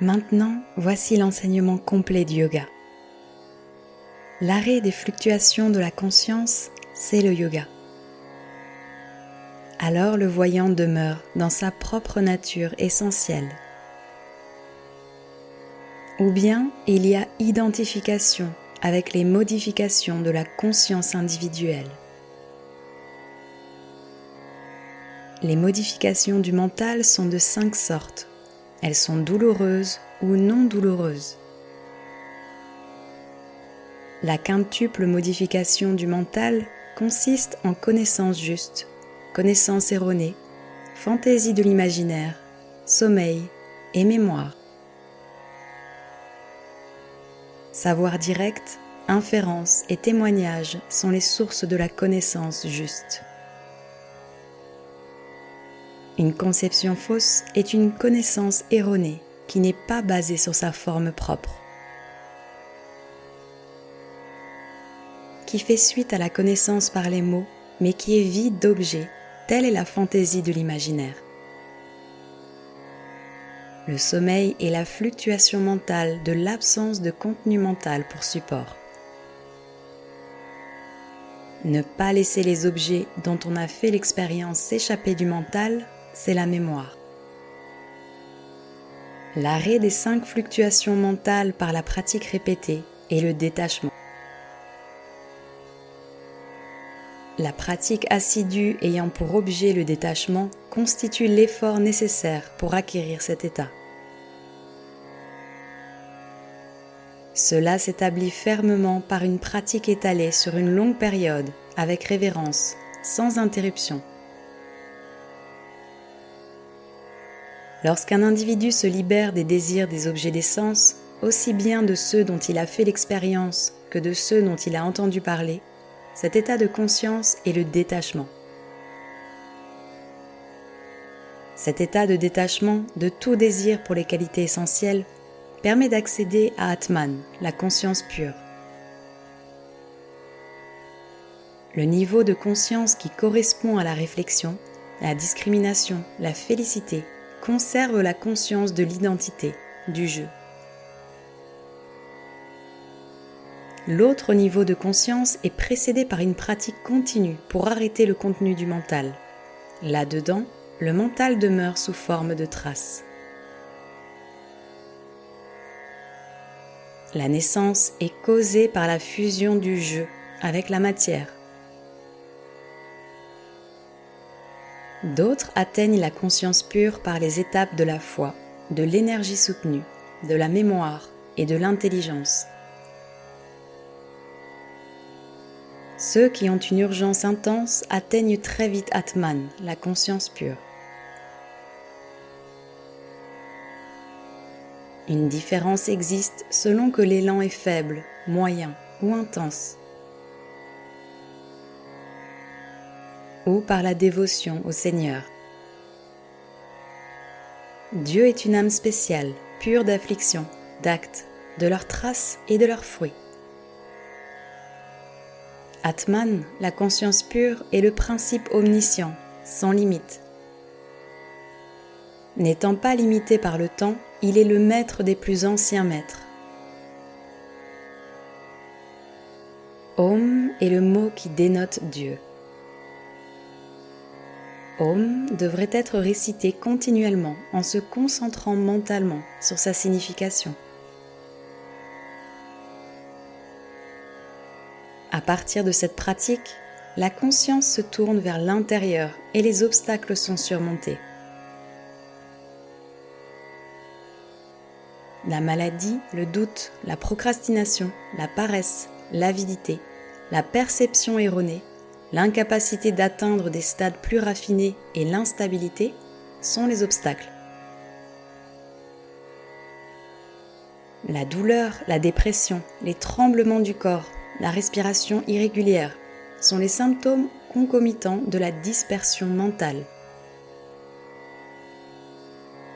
Maintenant, voici l'enseignement complet du yoga. L'arrêt des fluctuations de la conscience, c'est le yoga. Alors le voyant demeure dans sa propre nature essentielle. Ou bien il y a identification avec les modifications de la conscience individuelle. Les modifications du mental sont de cinq sortes elles sont douloureuses ou non douloureuses. La quintuple modification du mental consiste en connaissance juste, connaissance erronée, fantaisie de l'imaginaire, sommeil et mémoire. Savoir direct, inférence et témoignage sont les sources de la connaissance juste. Une conception fausse est une connaissance erronée qui n'est pas basée sur sa forme propre, qui fait suite à la connaissance par les mots, mais qui est vide d'objets, telle est la fantaisie de l'imaginaire. Le sommeil est la fluctuation mentale de l'absence de contenu mental pour support. Ne pas laisser les objets dont on a fait l'expérience s'échapper du mental c'est la mémoire. L'arrêt des cinq fluctuations mentales par la pratique répétée est le détachement. La pratique assidue ayant pour objet le détachement constitue l'effort nécessaire pour acquérir cet état. Cela s'établit fermement par une pratique étalée sur une longue période, avec révérence, sans interruption. Lorsqu'un individu se libère des désirs des objets des sens, aussi bien de ceux dont il a fait l'expérience que de ceux dont il a entendu parler, cet état de conscience est le détachement. Cet état de détachement de tout désir pour les qualités essentielles permet d'accéder à Atman, la conscience pure. Le niveau de conscience qui correspond à la réflexion, la discrimination, la félicité conserve la conscience de l'identité, du jeu. L'autre niveau de conscience est précédé par une pratique continue pour arrêter le contenu du mental. Là-dedans, le mental demeure sous forme de traces. La naissance est causée par la fusion du jeu avec la matière D'autres atteignent la conscience pure par les étapes de la foi, de l'énergie soutenue, de la mémoire et de l'intelligence. Ceux qui ont une urgence intense atteignent très vite Atman, la conscience pure. Une différence existe selon que l'élan est faible, moyen ou intense. Ou par la dévotion au Seigneur. Dieu est une âme spéciale, pure d'affliction, d'actes, de leurs traces et de leurs fruits. Atman, la conscience pure, est le principe omniscient, sans limite. N'étant pas limité par le temps, il est le maître des plus anciens maîtres. Om est le mot qui dénote Dieu. Om devrait être récité continuellement en se concentrant mentalement sur sa signification. À partir de cette pratique, la conscience se tourne vers l'intérieur et les obstacles sont surmontés. La maladie, le doute, la procrastination, la paresse, l'avidité, la perception erronée l'incapacité d'atteindre des stades plus raffinés et l'instabilité sont les obstacles. La douleur, la dépression, les tremblements du corps, la respiration irrégulière sont les symptômes concomitants de la dispersion mentale.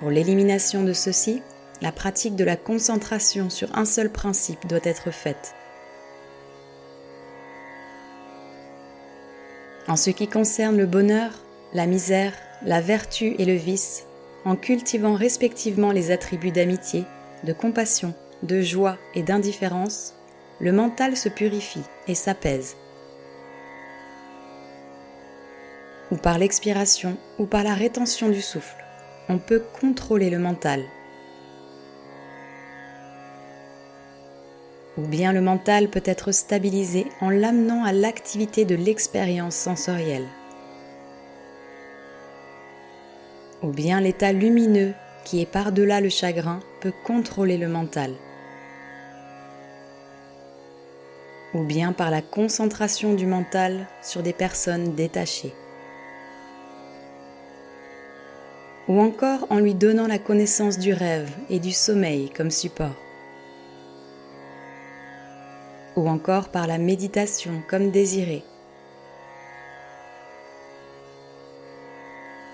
Pour l'élimination de ceci, la pratique de la concentration sur un seul principe doit être faite. En ce qui concerne le bonheur, la misère, la vertu et le vice, en cultivant respectivement les attributs d'amitié, de compassion, de joie et d'indifférence, le mental se purifie et s'apaise. Ou par l'expiration ou par la rétention du souffle, on peut contrôler le mental. Ou bien le mental peut être stabilisé en l'amenant à l'activité de l'expérience sensorielle. Ou bien l'état lumineux qui est par-delà le chagrin peut contrôler le mental. Ou bien par la concentration du mental sur des personnes détachées. Ou encore en lui donnant la connaissance du rêve et du sommeil comme support. Ou encore par la méditation comme désiré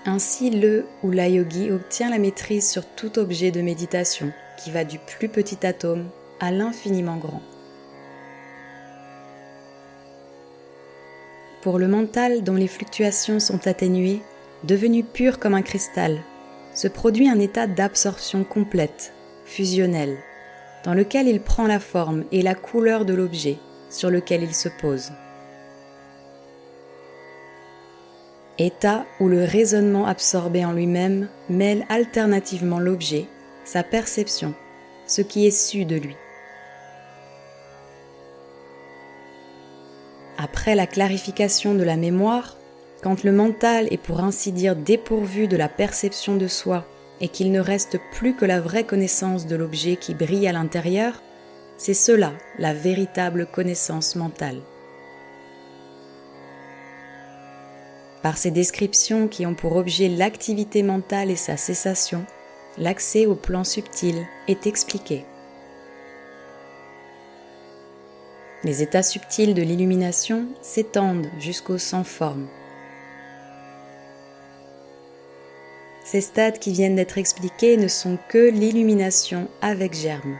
Ainsi, le ou la yogi obtient la maîtrise sur tout objet de méditation qui va du plus petit atome à l'infiniment grand. Pour le mental dont les fluctuations sont atténuées, devenu pur comme un cristal, se produit un état d'absorption complète, fusionnelle, dans lequel il prend la forme et la couleur de l'objet sur lequel il se pose. état où le raisonnement absorbé en lui-même mêle alternativement l'objet, sa perception, ce qui est su de lui. Après la clarification de la mémoire, quand le mental est pour ainsi dire dépourvu de la perception de soi et qu'il ne reste plus que la vraie connaissance de l'objet qui brille à l'intérieur, c'est cela la véritable connaissance mentale. Par ces descriptions qui ont pour objet l'activité mentale et sa cessation, l'accès au plan subtil est expliqué. Les états subtils de l'illumination s'étendent jusqu'au sans forme. Ces stades qui viennent d'être expliqués ne sont que l'illumination avec germe.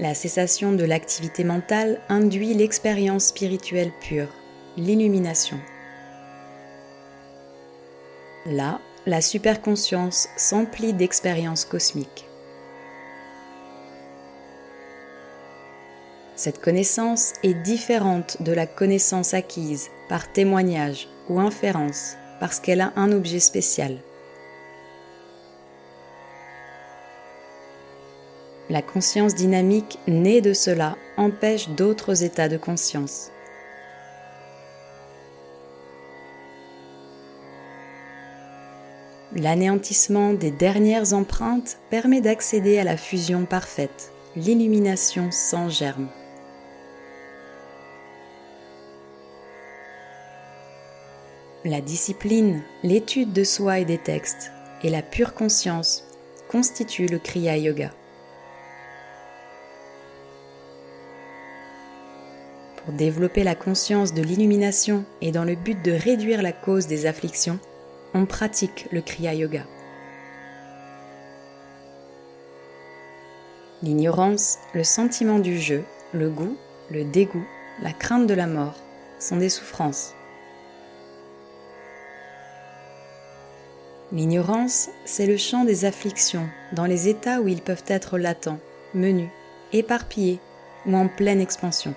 La cessation de l'activité mentale induit l'expérience spirituelle pure l'illumination. Là, la superconscience s'emplit d'expériences cosmiques. Cette connaissance est différente de la connaissance acquise par témoignage ou inférence parce qu'elle a un objet spécial. La conscience dynamique née de cela empêche d'autres états de conscience. L'anéantissement des dernières empreintes permet d'accéder à la fusion parfaite, l'illumination sans germe. La discipline, l'étude de soi et des textes, et la pure conscience constituent le Kriya Yoga. Pour développer la conscience de l'illumination et dans le but de réduire la cause des afflictions, on pratique le Kriya Yoga. L'ignorance, le sentiment du jeu, le goût, le dégoût, la crainte de la mort sont des souffrances. L'ignorance, c'est le champ des afflictions dans les états où ils peuvent être latents, menus, éparpillés ou en pleine expansion.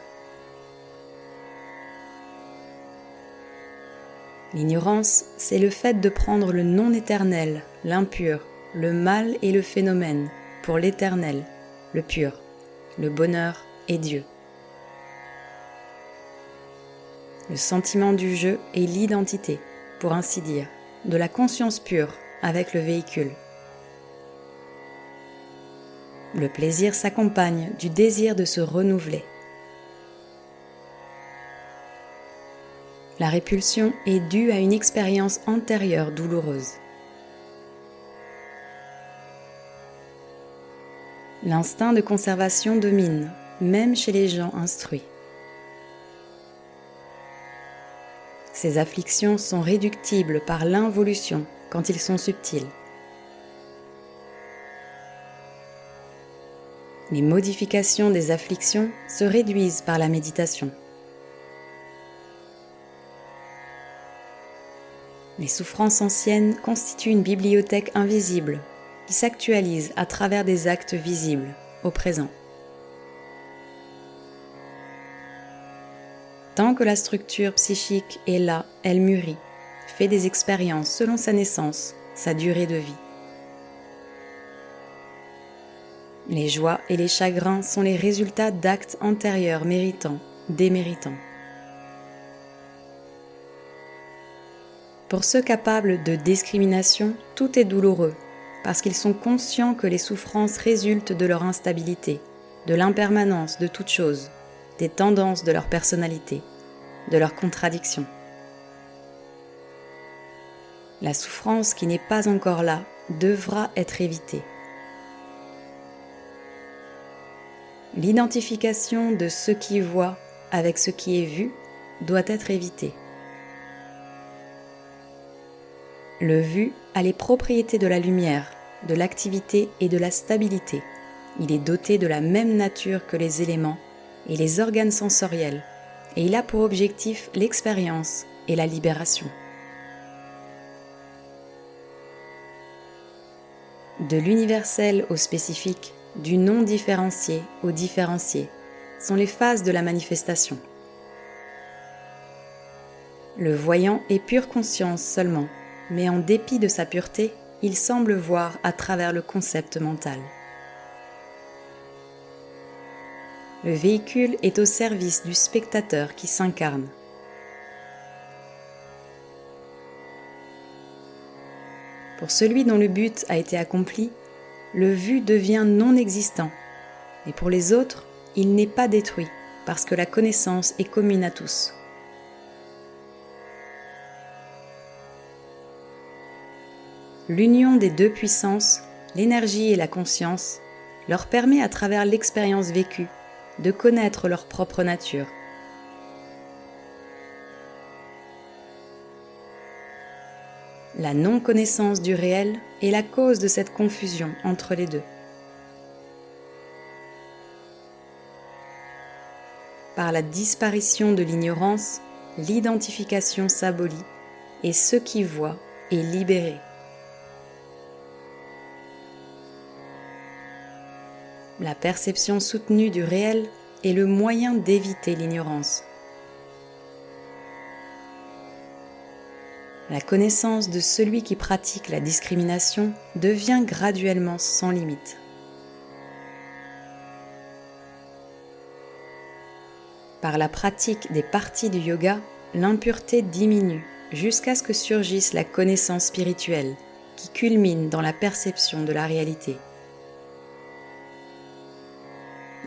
L'ignorance, c'est le fait de prendre le non éternel, l'impur, le mal et le phénomène pour l'éternel, le pur, le bonheur et Dieu. Le sentiment du jeu est l'identité, pour ainsi dire, de la conscience pure avec le véhicule. Le plaisir s'accompagne du désir de se renouveler. La répulsion est due à une expérience antérieure douloureuse. L'instinct de conservation domine, même chez les gens instruits. Ces afflictions sont réductibles par l'involution quand ils sont subtils. Les modifications des afflictions se réduisent par la méditation. Les souffrances anciennes constituent une bibliothèque invisible qui s'actualise à travers des actes visibles au présent. Tant que la structure psychique est là, elle mûrit, fait des expériences selon sa naissance, sa durée de vie. Les joies et les chagrins sont les résultats d'actes antérieurs méritants, déméritants. Pour ceux capables de discrimination, tout est douloureux, parce qu'ils sont conscients que les souffrances résultent de leur instabilité, de l'impermanence de toute chose, des tendances de leur personnalité, de leurs contradictions. La souffrance qui n'est pas encore là devra être évitée. L'identification de ce qui voit avec ce qui est vu doit être évitée. Le vu a les propriétés de la lumière, de l'activité et de la stabilité. Il est doté de la même nature que les éléments et les organes sensoriels, et il a pour objectif l'expérience et la libération. De l'universel au spécifique, du non différencié au différencié, sont les phases de la manifestation. Le voyant est pure conscience seulement, mais en dépit de sa pureté, il semble voir à travers le concept mental. Le véhicule est au service du spectateur qui s'incarne. Pour celui dont le but a été accompli, le vu devient non existant, et pour les autres, il n'est pas détruit, parce que la connaissance est commune à tous. L'union des deux puissances, l'énergie et la conscience, leur permet à travers l'expérience vécue de connaître leur propre nature. La non-connaissance du réel est la cause de cette confusion entre les deux. Par la disparition de l'ignorance, l'identification s'abolit et ce qui voit est libéré. La perception soutenue du réel est le moyen d'éviter l'ignorance. La connaissance de celui qui pratique la discrimination devient graduellement sans limite. Par la pratique des parties du yoga, l'impureté diminue jusqu'à ce que surgisse la connaissance spirituelle qui culmine dans la perception de la réalité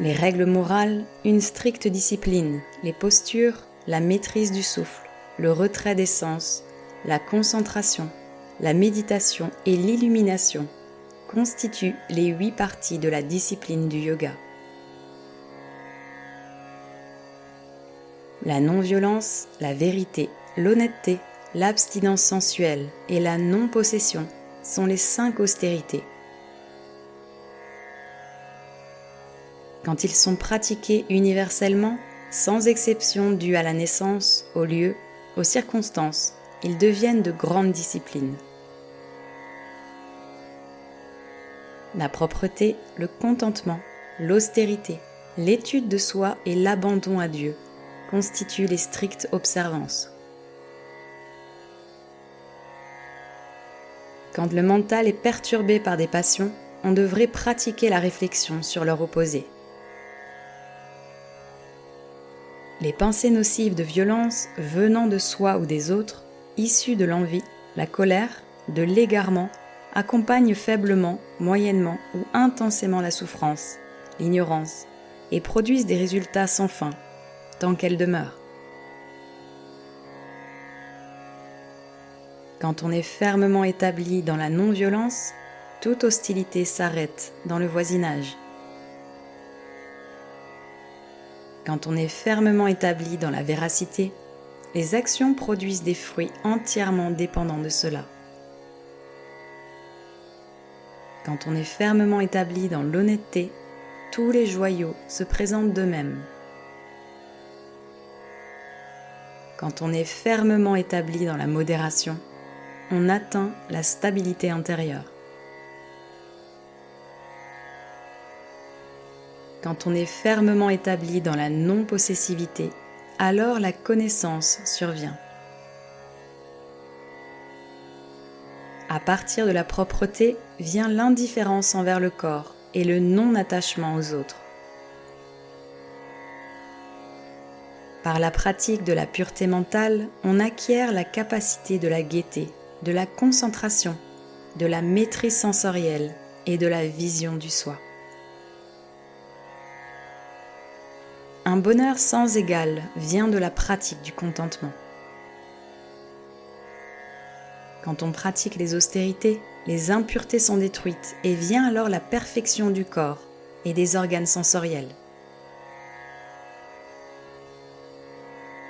les règles morales, une stricte discipline, les postures, la maîtrise du souffle, le retrait des sens, la concentration, la méditation et l'illumination constituent les huit parties de la discipline du yoga. La non-violence, la vérité, l'honnêteté, l'abstinence sensuelle et la non-possession sont les cinq austérités quand ils sont pratiqués universellement, sans exception due à la naissance, au lieu, aux circonstances, ils deviennent de grandes disciplines. La propreté, le contentement, l'austérité, l'étude de soi et l'abandon à Dieu constituent les strictes observances. Quand le mental est perturbé par des passions, on devrait pratiquer la réflexion sur leur opposé. Les pensées nocives de violence venant de soi ou des autres, issues de l'envie, la colère, de l'égarement, accompagnent faiblement, moyennement ou intensément la souffrance, l'ignorance, et produisent des résultats sans fin, tant qu'elles demeurent. Quand on est fermement établi dans la non-violence, toute hostilité s'arrête dans le voisinage Quand on est fermement établi dans la véracité, les actions produisent des fruits entièrement dépendants de cela. Quand on est fermement établi dans l'honnêteté, tous les joyaux se présentent d'eux-mêmes. Quand on est fermement établi dans la modération, on atteint la stabilité intérieure. Quand on est fermement établi dans la non-possessivité, alors la connaissance survient. À partir de la propreté vient l'indifférence envers le corps et le non-attachement aux autres. Par la pratique de la pureté mentale, on acquiert la capacité de la gaieté, de la concentration, de la maîtrise sensorielle et de la vision du soi. Un bonheur sans égal vient de la pratique du contentement. Quand on pratique les austérités, les impuretés sont détruites et vient alors la perfection du corps et des organes sensoriels.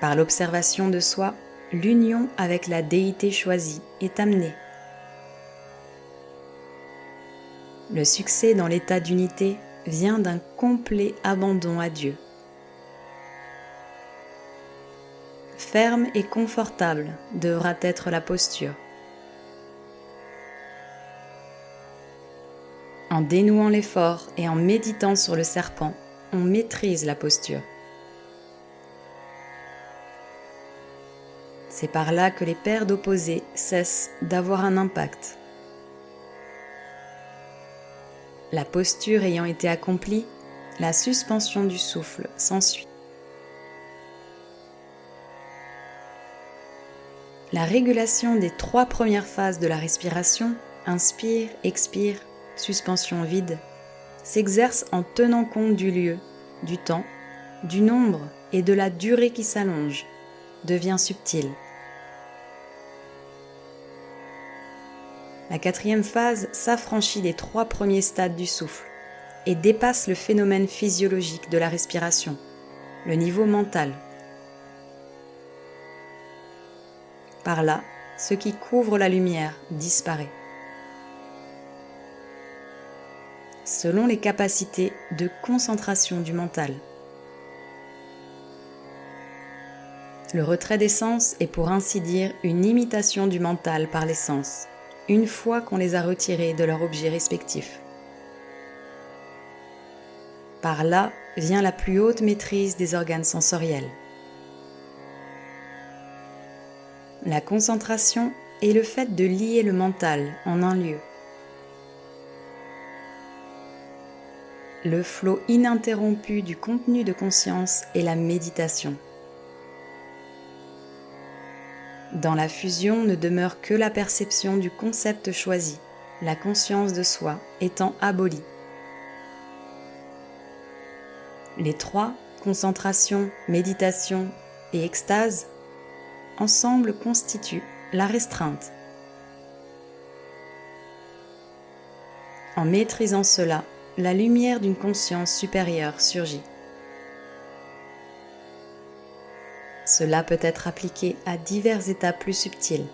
Par l'observation de soi, l'union avec la déité choisie est amenée. Le succès dans l'état d'unité vient d'un complet abandon à Dieu. Ferme et confortable devra être la posture. En dénouant l'effort et en méditant sur le serpent, on maîtrise la posture. C'est par là que les paires d'opposés cessent d'avoir un impact. La posture ayant été accomplie, la suspension du souffle s'ensuit. La régulation des trois premières phases de la respiration, inspire, expire, suspension vide, s'exerce en tenant compte du lieu, du temps, du nombre et de la durée qui s'allonge, devient subtile. La quatrième phase s'affranchit des trois premiers stades du souffle et dépasse le phénomène physiologique de la respiration, le niveau mental. Par là, ce qui couvre la lumière disparaît. Selon les capacités de concentration du mental. Le retrait des sens est pour ainsi dire une imitation du mental par les sens une fois qu'on les a retirés de leur objet respectif. Par là vient la plus haute maîtrise des organes sensoriels. La concentration est le fait de lier le mental en un lieu. Le flot ininterrompu du contenu de conscience est la méditation. Dans la fusion ne demeure que la perception du concept choisi, la conscience de soi étant abolie. Les trois, concentration, méditation et extase, ensemble constituent la restreinte. En maîtrisant cela, la lumière d'une conscience supérieure surgit. Cela peut être appliqué à divers états plus subtils.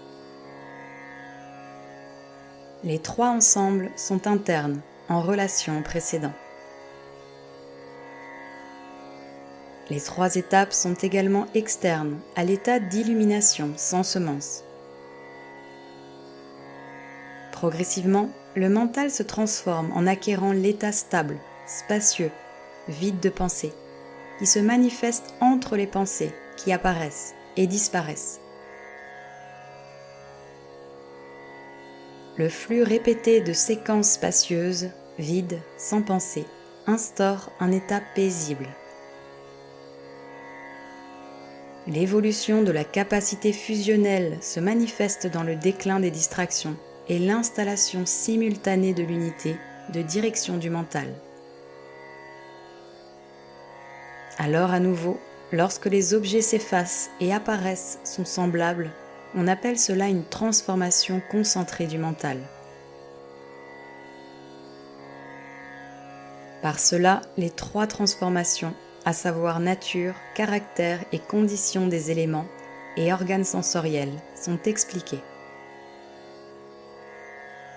Les trois ensembles sont internes en relation au Les trois étapes sont également externes à l'état d'illumination sans semence. Progressivement, le mental se transforme en acquérant l'état stable, spacieux, vide de pensée, qui se manifeste entre les pensées qui apparaissent et disparaissent. Le flux répété de séquences spacieuses, vides, sans pensée, instaure un état paisible. L'évolution de la capacité fusionnelle se manifeste dans le déclin des distractions et l'installation simultanée de l'unité de direction du mental. Alors à nouveau, Lorsque les objets s'effacent et apparaissent sont semblables, on appelle cela une transformation concentrée du mental. Par cela, les trois transformations, à savoir nature, caractère et conditions des éléments et organes sensoriels, sont expliquées.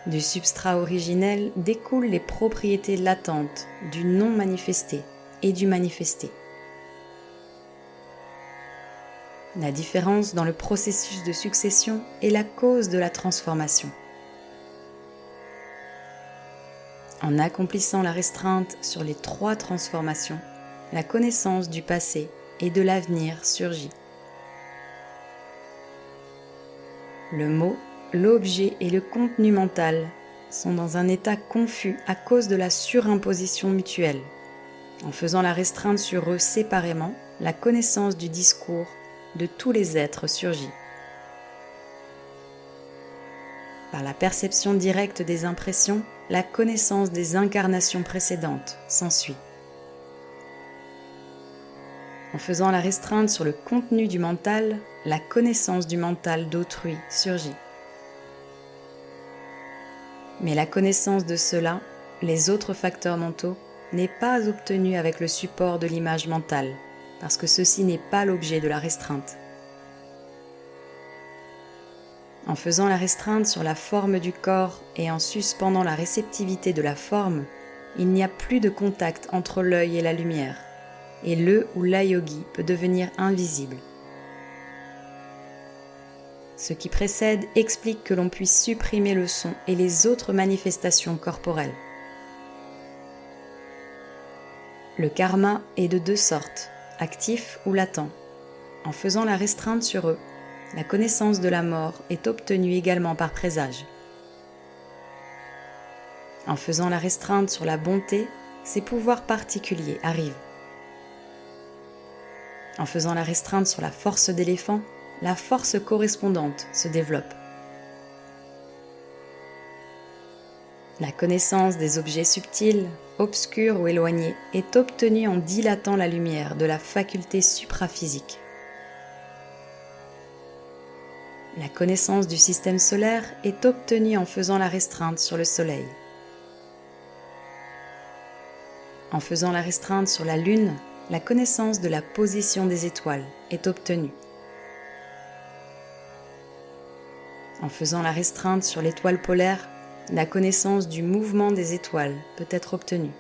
Du substrat originel découlent les propriétés latentes du non manifesté et du manifesté. La différence dans le processus de succession est la cause de la transformation. En accomplissant la restreinte sur les trois transformations, la connaissance du passé et de l'avenir surgit. Le mot, l'objet et le contenu mental sont dans un état confus à cause de la surimposition mutuelle. En faisant la restreinte sur eux séparément, la connaissance du discours de tous les êtres surgit. Par la perception directe des impressions, la connaissance des incarnations précédentes s'ensuit. En faisant la restreinte sur le contenu du mental, la connaissance du mental d'autrui surgit. Mais la connaissance de cela, les autres facteurs mentaux, n'est pas obtenue avec le support de l'image mentale, parce que ceci n'est pas l'objet de la restreinte. En faisant la restreinte sur la forme du corps et en suspendant la réceptivité de la forme, il n'y a plus de contact entre l'œil et la lumière, et le ou la yogi peut devenir invisible. Ce qui précède explique que l'on puisse supprimer le son et les autres manifestations corporelles. Le karma est de deux sortes, actif ou latent. En faisant la restreinte sur eux, la connaissance de la mort est obtenue également par présage. En faisant la restreinte sur la bonté, ces pouvoirs particuliers arrivent. En faisant la restreinte sur la force d'éléphant, la force correspondante se développe. La connaissance des objets subtils, obscurs ou éloignés est obtenue en dilatant la lumière de la faculté supraphysique. La connaissance du système solaire est obtenue en faisant la restreinte sur le Soleil. En faisant la restreinte sur la Lune, la connaissance de la position des étoiles est obtenue. En faisant la restreinte sur l'étoile polaire, la connaissance du mouvement des étoiles peut être obtenue.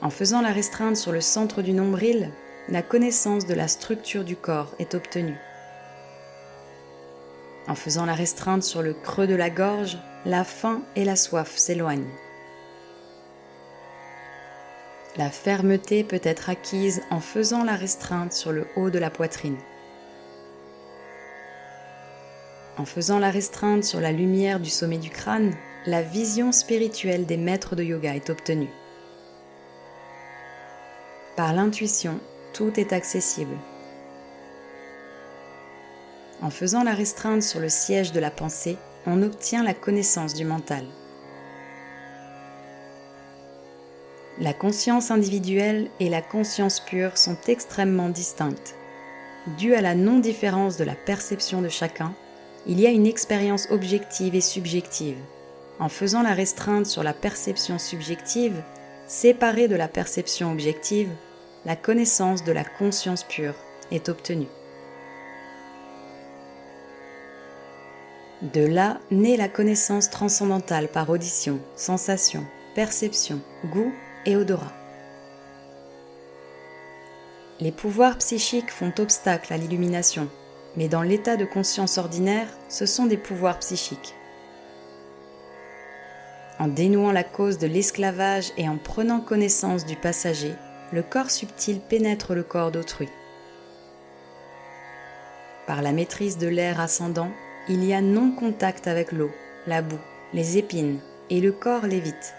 En faisant la restreinte sur le centre du nombril, la connaissance de la structure du corps est obtenue. En faisant la restreinte sur le creux de la gorge, la faim et la soif s'éloignent. La fermeté peut être acquise en faisant la restreinte sur le haut de la poitrine. En faisant la restreinte sur la lumière du sommet du crâne, la vision spirituelle des maîtres de yoga est obtenue. Par l'intuition, tout est accessible. En faisant la restreinte sur le siège de la pensée, on obtient la connaissance du mental. La conscience individuelle et la conscience pure sont extrêmement distinctes. Due à la non-différence de la perception de chacun, il y a une expérience objective et subjective. En faisant la restreinte sur la perception subjective, séparée de la perception objective, la connaissance de la conscience pure est obtenue. De là naît la connaissance transcendantale par audition, sensation, perception, goût et odorat. Les pouvoirs psychiques font obstacle à l'illumination mais dans l'état de conscience ordinaire, ce sont des pouvoirs psychiques. En dénouant la cause de l'esclavage et en prenant connaissance du passager, le corps subtil pénètre le corps d'autrui. Par la maîtrise de l'air ascendant, il y a non-contact avec l'eau, la boue, les épines, et le corps lévite.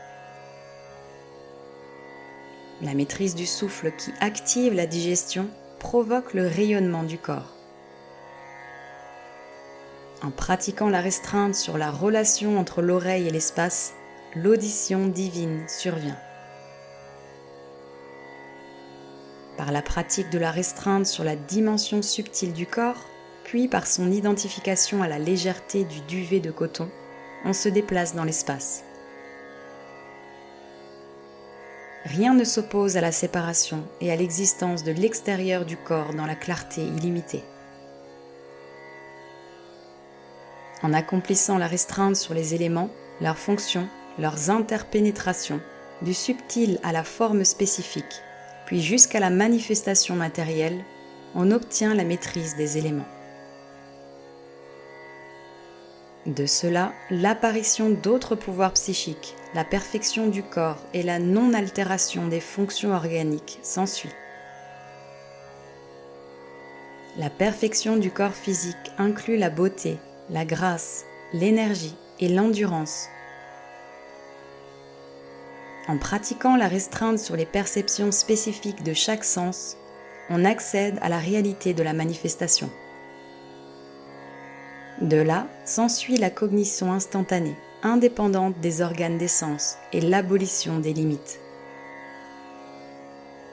La maîtrise du souffle qui active la digestion provoque le rayonnement du corps. En pratiquant la restreinte sur la relation entre l'oreille et l'espace, l'audition divine survient. Par la pratique de la restreinte sur la dimension subtile du corps, puis par son identification à la légèreté du duvet de coton, on se déplace dans l'espace. Rien ne s'oppose à la séparation et à l'existence de l'extérieur du corps dans la clarté illimitée. en accomplissant la restreinte sur les éléments, leurs fonctions, leurs interpénétrations, du subtil à la forme spécifique, puis jusqu'à la manifestation matérielle, on obtient la maîtrise des éléments. De cela, l'apparition d'autres pouvoirs psychiques, la perfection du corps et la non-altération des fonctions organiques s'ensuit. La perfection du corps physique inclut la beauté, la grâce, l'énergie et l'endurance. En pratiquant la restreinte sur les perceptions spécifiques de chaque sens, on accède à la réalité de la manifestation. De là s'ensuit la cognition instantanée, indépendante des organes des sens et l'abolition des limites.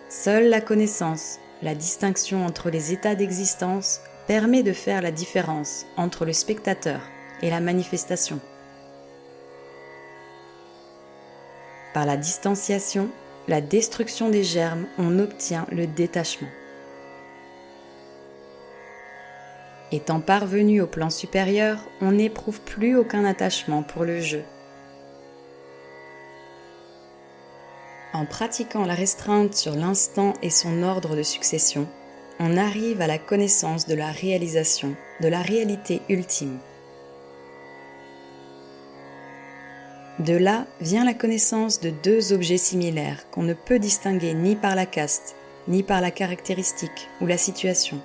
Seule la connaissance, la distinction entre les états d'existence permet de faire la différence entre le spectateur et la manifestation. Par la distanciation, la destruction des germes, on obtient le détachement. Étant parvenu au plan supérieur, on n'éprouve plus aucun attachement pour le jeu. En pratiquant la restreinte sur l'instant et son ordre de succession, on arrive à la connaissance de la réalisation, de la réalité ultime. De là vient la connaissance de deux objets similaires qu'on ne peut distinguer ni par la caste, ni par la caractéristique ou la situation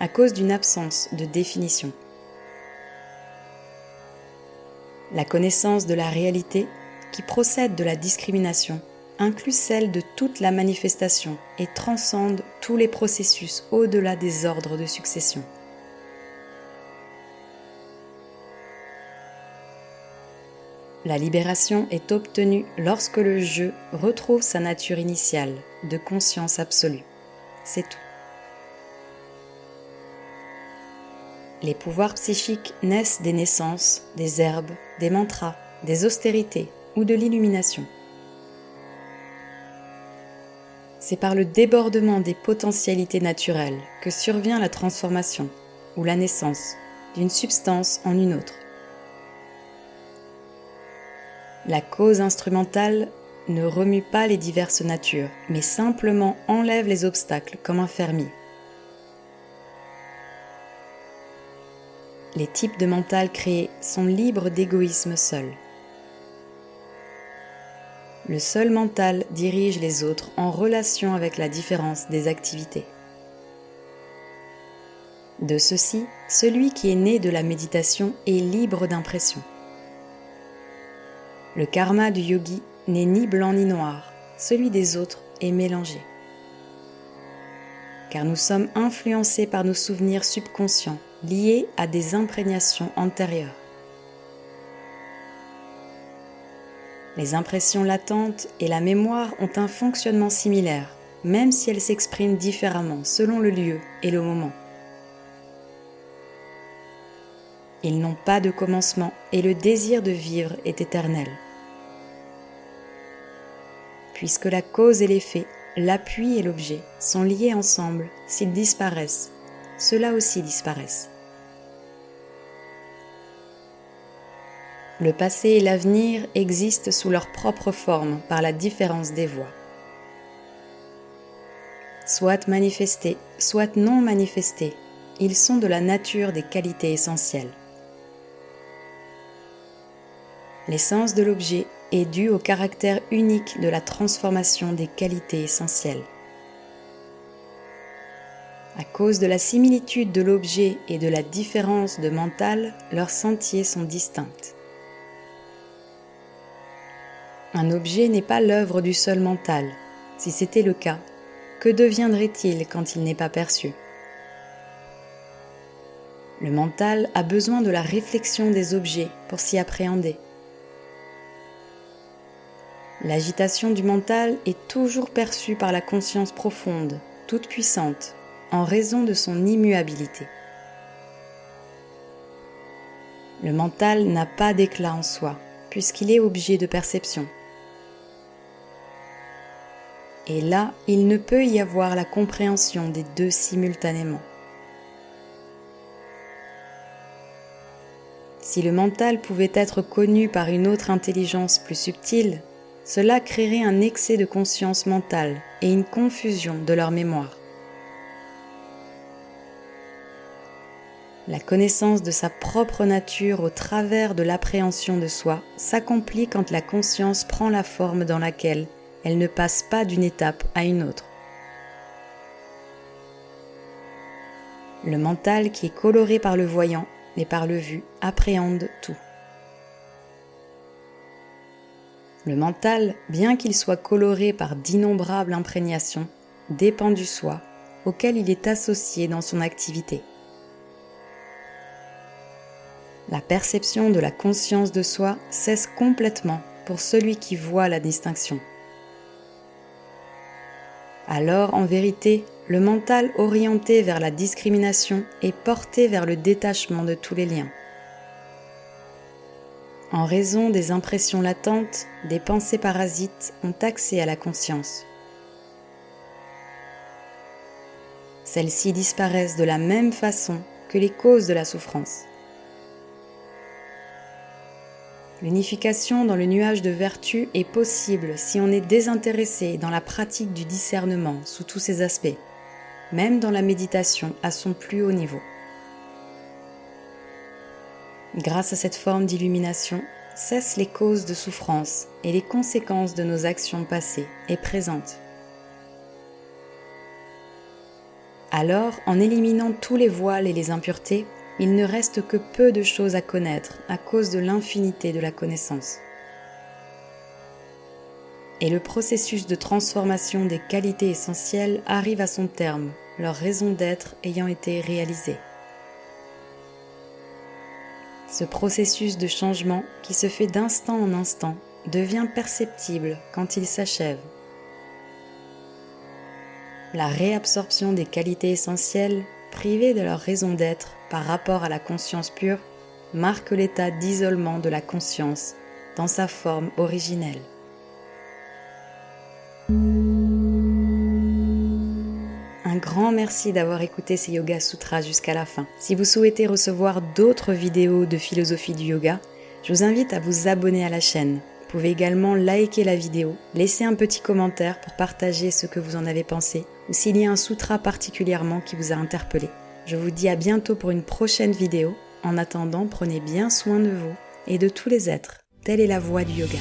à cause d'une absence de définition. La connaissance de la réalité, qui procède de la discrimination, inclut celle de toute la manifestation et transcende tous les processus au-delà des ordres de succession. La libération est obtenue lorsque le jeu retrouve sa nature initiale de conscience absolue. C'est tout. Les pouvoirs psychiques naissent des naissances, des herbes, des mantras, des austérités ou de l'illumination. C'est par le débordement des potentialités naturelles que survient la transformation ou la naissance d'une substance en une autre. La cause instrumentale ne remue pas les diverses natures, mais simplement enlève les obstacles comme un fermier. Les types de mental créés sont libres d'égoïsme seul. Le seul mental dirige les autres en relation avec la différence des activités. De ceci, celui qui est né de la méditation est libre d'impression. Le karma du yogi n'est ni blanc ni noir, celui des autres est mélangé. Car nous sommes influencés par nos souvenirs subconscients liées à des imprégnations antérieures. Les impressions latentes et la mémoire ont un fonctionnement similaire, même si elles s'expriment différemment selon le lieu et le moment. Ils n'ont pas de commencement et le désir de vivre est éternel. Puisque la cause et l'effet, l'appui et l'objet sont liés ensemble, s'ils disparaissent, ceux-là aussi disparaissent. Le passé et l'avenir existent sous leur propre forme par la différence des voies. Soit manifestés, soit non manifestés, ils sont de la nature des qualités essentielles. L'essence de l'objet est due au caractère unique de la transformation des qualités essentielles. À cause de la similitude de l'objet et de la différence de mental, leurs sentiers sont distincts. Un objet n'est pas l'œuvre du seul mental. Si c'était le cas, que deviendrait-il quand il n'est pas perçu? Le mental a besoin de la réflexion des objets pour s'y appréhender. L'agitation du mental est toujours perçue par la conscience profonde, toute puissante, en raison de son immuabilité. Le mental n'a pas d'éclat en soi, puisqu'il est objet de perception. Et là, il ne peut y avoir la compréhension des deux simultanément. Si le mental pouvait être connu par une autre intelligence plus subtile, cela créerait un excès de conscience mentale et une confusion de leur mémoire. La connaissance de sa propre nature au travers de l'appréhension de soi s'accomplit quand la conscience prend la forme dans laquelle elle ne passe pas d'une étape à une autre. Le mental qui est coloré par le voyant et par le vu appréhende tout. Le mental, bien qu'il soit coloré par d'innombrables imprégnations, dépend du soi auquel il est associé dans son activité. La perception de la conscience de soi cesse complètement pour celui qui voit la distinction. Alors, en vérité, le mental orienté vers la discrimination est porté vers le détachement de tous les liens. En raison des impressions latentes, des pensées parasites ont accès à la conscience. Celles-ci disparaissent de la même façon que les causes de la souffrance. L'unification dans le nuage de vertu est possible si on est désintéressé dans la pratique du discernement sous tous ses aspects, même dans la méditation à son plus haut niveau. Grâce à cette forme d'illumination, cessent les causes de souffrance et les conséquences de nos actions passées et présentes. Alors, en éliminant tous les voiles et les impuretés, il ne reste que peu de choses à connaître à cause de l'infinité de la connaissance. Et le processus de transformation des qualités essentielles arrive à son terme, leur raison d'être ayant été réalisée. Ce processus de changement qui se fait d'instant en instant devient perceptible quand il s'achève. La réabsorption des qualités essentielles privées de leur raison d'être par rapport à la conscience pure, marque l'état d'isolement de la conscience dans sa forme originelle. Un grand merci d'avoir écouté ces Yoga Sutras jusqu'à la fin. Si vous souhaitez recevoir d'autres vidéos de philosophie du yoga, je vous invite à vous abonner à la chaîne. Vous pouvez également liker la vidéo, laisser un petit commentaire pour partager ce que vous en avez pensé ou s'il y a un sutra particulièrement qui vous a interpellé. Je vous dis à bientôt pour une prochaine vidéo. En attendant, prenez bien soin de vous et de tous les êtres. Telle est la voie du yoga.